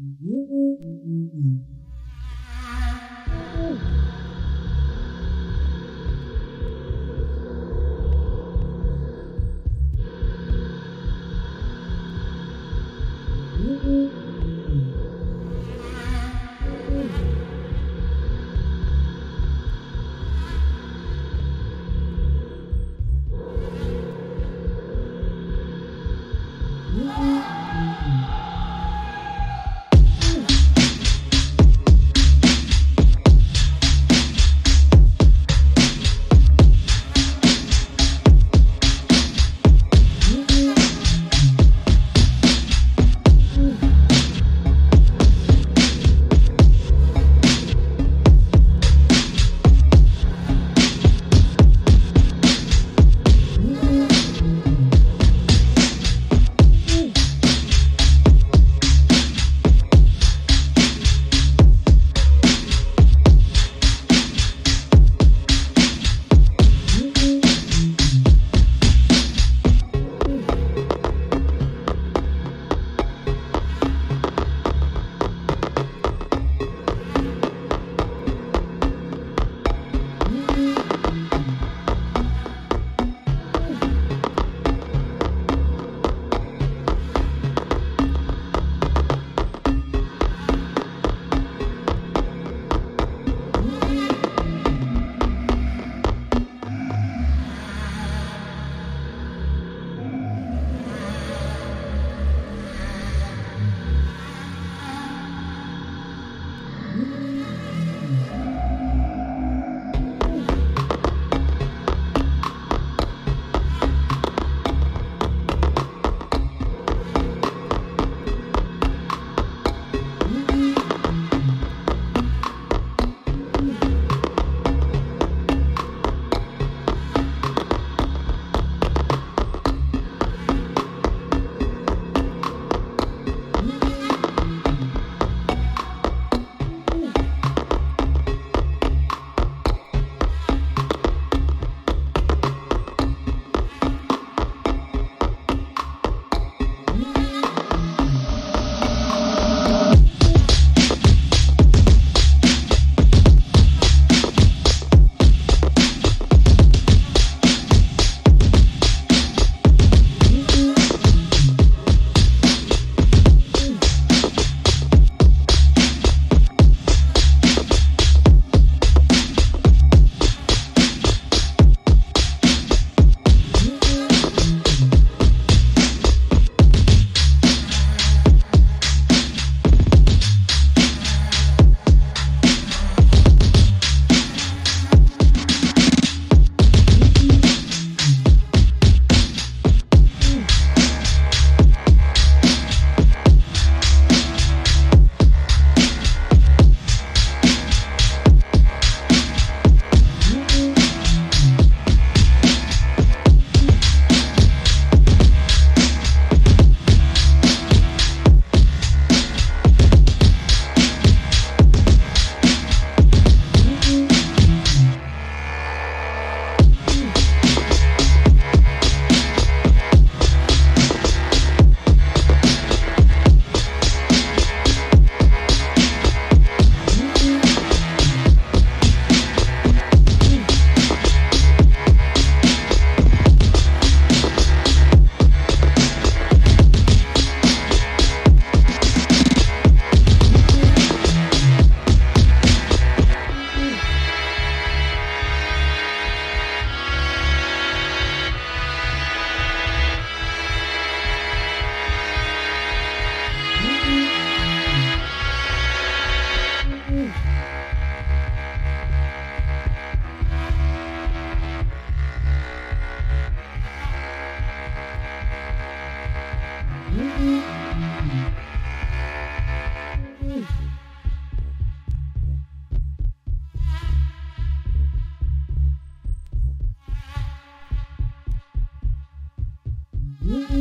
Mm-hmm. mm